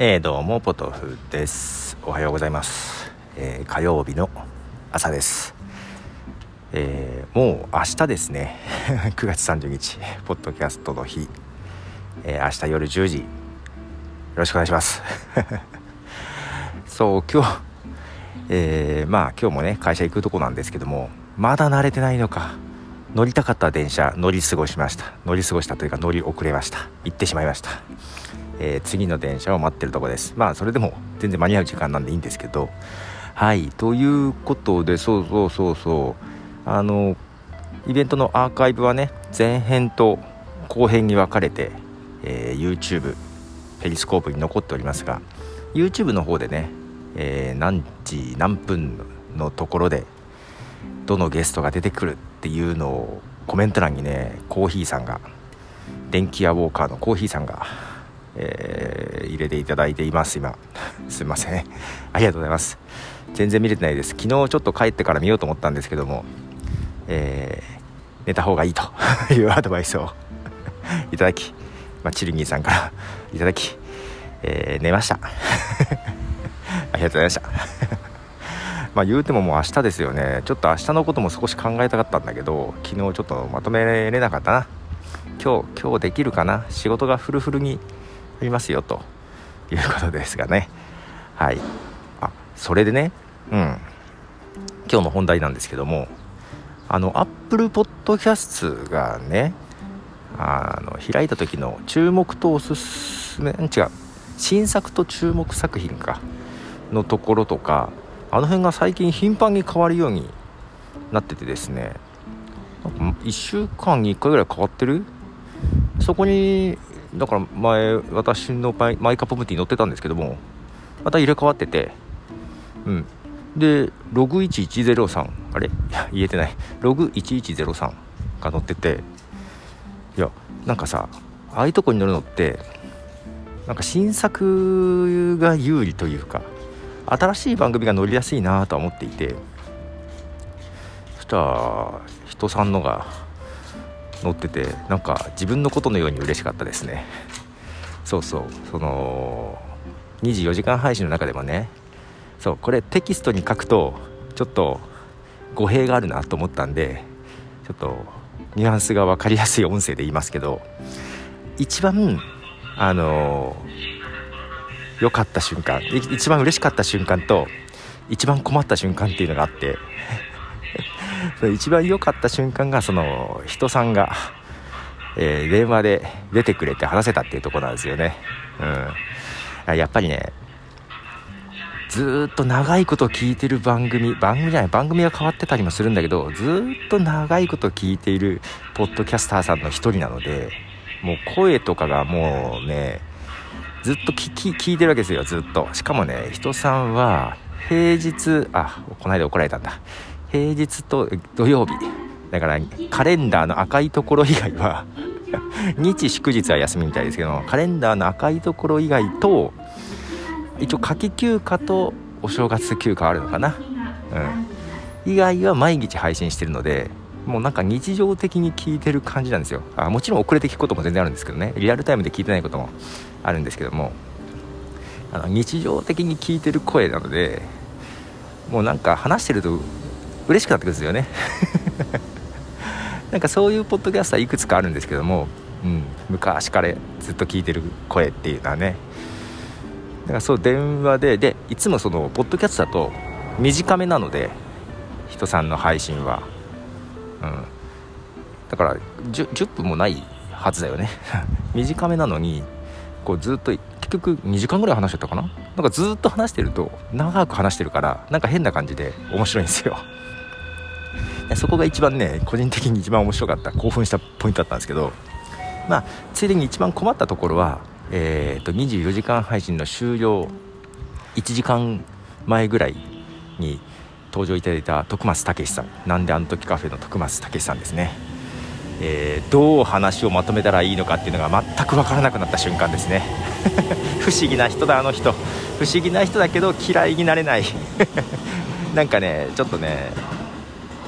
えー、どうもポトフです。おはようございます、えー、火曜日の朝です、えー、もう明日ですね。9月30日ポッドキャストの日、え明日夜10時。よろしくお願いします。そう今日えまあ今日もね会社行くとこなんですけどもまだ慣れてないのか。乗りたかった電車乗り過ごしました。乗り過ごしたというか乗り遅れました。行ってしまいました。えー、次の電車を待ってるとこです。まあそれでも全然間に合う時間なんでいいんですけど。はい。ということでそうそうそうそう。あのイベントのアーカイブはね前編と後編に分かれて、えー、YouTube ペリスコープに残っておりますが YouTube の方でね、えー、何時何分のところでどのゲストが出てくるっていうのをコメント欄にねコーヒーさんが電気屋ウォーカーのコーヒーさんがえー、入れていただいています。今。すいません。ありがとうございます。全然見れてないです。昨日ちょっと帰ってから見ようと思ったんですけども、えー、寝た方がいいと いうアドバイスをいただき、まあ、チルギーさんからいただき、えー、寝ました。ありがとうございました。まあ言うてももう明日ですよね。ちょっと明日のことも少し考えたかったんだけど昨日ちょっとまとめれなかったな。今日今日できるかな？仕事がフルフルにりますよと。いうことですがね。はい。あそれでね。うん。今日の本題なんですけども。あのアップルポッドキャストがねあの開いた時の注目とおすすめ違う。新作と注目作品か。のところとかあの辺が最近頻繁に変わるようになっててですね。1週間に1回ぐらい変わってる？そこにだから前私のマイマイカップムーティー乗ってたんですけどもまた入れ替わっててうん。でログ1103あれ？い や言えてない。ログ1103が乗ってていやなんかさああいうとこに乗るのってなんか新作が有利というか新しい番組が乗りやすいなとは思っていてそしたら人さんのが乗っててなんか自分のことのように嬉しかったですね。そうそう。その24時間配信の中でもねそうこれテキストに書くとちょっと語弊があるなと思ったんでちょっとニュアンスが分かりやすい音声で言いますけど一番あの良かった瞬間一番嬉しかった瞬間と一番困った瞬間っていうのがあって一番良かった瞬間がその人さんが、えー、電話で出てくれて話せたっていうとこなんですよね、うん、やっぱりねずっと長いこと聞いてる番組番組じゃない番組が変わってたりもするんだけどずっと長いこと聞いているポッドキャスターさんの一人なのでもう声とかがもうねずっと聞き聞いてるわけですよずっと。しかもね人さんは平日あこの間怒られたんだ。平日と土曜日。だからカレンダーの赤いところ以外は 日祝日は休みみたいですけどカレンダーの赤いところ以外と一応夏季休暇とお正月休暇あるのかな。うん。以外は毎日配信してるのでもうなんか日常的に聞いてる感じなんですよ。あもちろん遅れて聞くことも全然あるんですけどね。リアルタイムで聞いてないこともあるんですけども。あの日常的に聞いてる声なのでもうなんか話してると嬉しくなってくるんですよね。なんかそういうポッドキャスターいくつかあるんですけども、うん、昔からずっと聞いてる声っていうのはね。だからそう電話ででいつもそのポッドキャストだと短めなので人さんの配信は、うん、だから 10, 10分もないはずだよね。短めなのにこうずっと結局2時間ぐらい話してたかな？なんかずっと話してると長く話してるからなんか変な感じで面白いんですよ。そこが一番ね個人的に一番面白かった興奮したポイントだったんですけどまあついでに一番困ったところは、えーと、24時間配信の終了1時間前ぐらいに登場いただいた徳松武さん。なんであの時カフェの徳松武さんですね、えー、どう話をまとめたらいいのかっていうのが全く分からなくなった瞬間ですね。不思議な人だあの人。不思議な人だけど嫌いになれない。なんかねちょっとね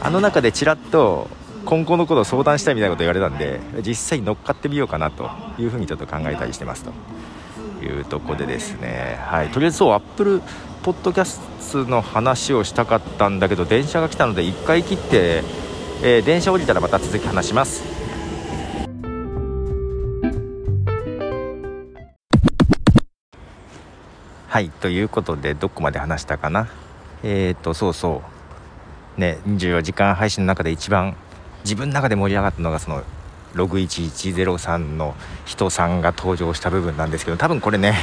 あの中でちらっと今後のことを相談したいみたいなこと言われたんで実際に乗っかってみようかなというふうにちょっと考えたりしてますと。いうとこでですね。はい。とりあえずそうアップルポッドキャストの話をしたかったんだけど電車が来たので1回切って、えー、電車降りたらまた続き話します。はい。ということでどこまで話したかな？えっ、ー、とそうそう。ね24時間配信の中で一番自分の中で盛り上がったのがそのログ1103の人さんが登場した部分なんですけど多分これね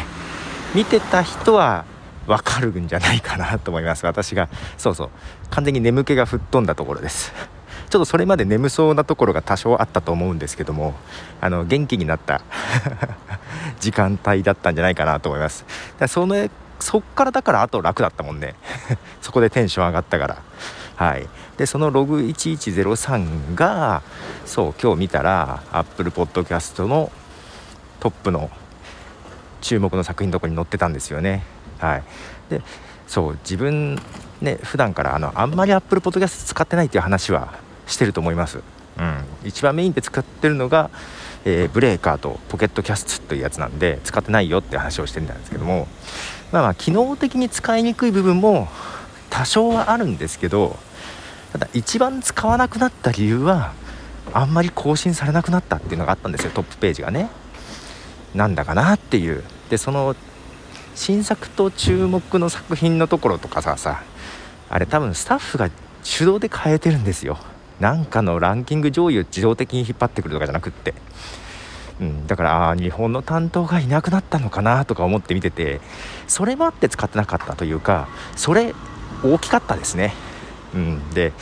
見てた人は分かるんじゃないかなと思います。私がそうそう。完全に眠気が吹っ飛んだところです。ちょっとそれまで眠そうなところが多少あったと思うんですけどもあの元気になった 時間帯だったんじゃないかなと思います。だそのそっからだからあと楽だったもんね。そこでテンション上がったから。はい。でそのログ1103がそう今日見たら Apple Podcast のトップの注目の作品のとこに載ってたんですよね。はい。でそう自分ね普段からあのあんまり Apple Podcast 使ってないっていう話はしてると思います。うん。一番メインで使ってるのがえー、ブレーカーとポケットキャストというやつなんで使ってないよって話をしてるんですけども。まあまあ機能的に使いにくい部分も多少はあるんですけどただ一番使わなくなった理由はあんまり更新されなくなったっていうのがあったんですよトップページがね。なんだかなっていう。でその新作と注目の作品のところとかささあれ多分スタッフが手動で変えてるんですよ。なんかのランキング上位を自動的に引っ張ってくるとかじゃなくって、うん、だからあ日本の担当がいなくなったのかなとか思って見ててそれもあって使ってなかったというかそれ大きかったですね、うん、で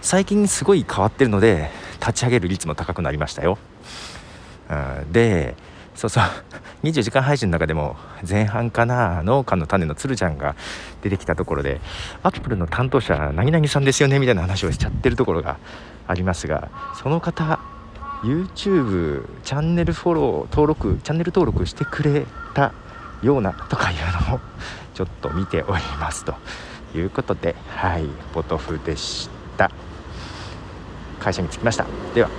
最近すごい変わってるので立ち上げる率も高くなりましたよ、うん、でそうそう。24時間配信の中でも前半かな農家の種のつるちゃんが出てきたところでアップルの担当者何々さんですよねみたいな話をしちゃってるところがありますがその方 YouTube チャンネルフォロー登録チャンネル登録してくれたようなとかいうのをちょっと見ておりますと。いうことではいポトフでした。会社に着きました。では。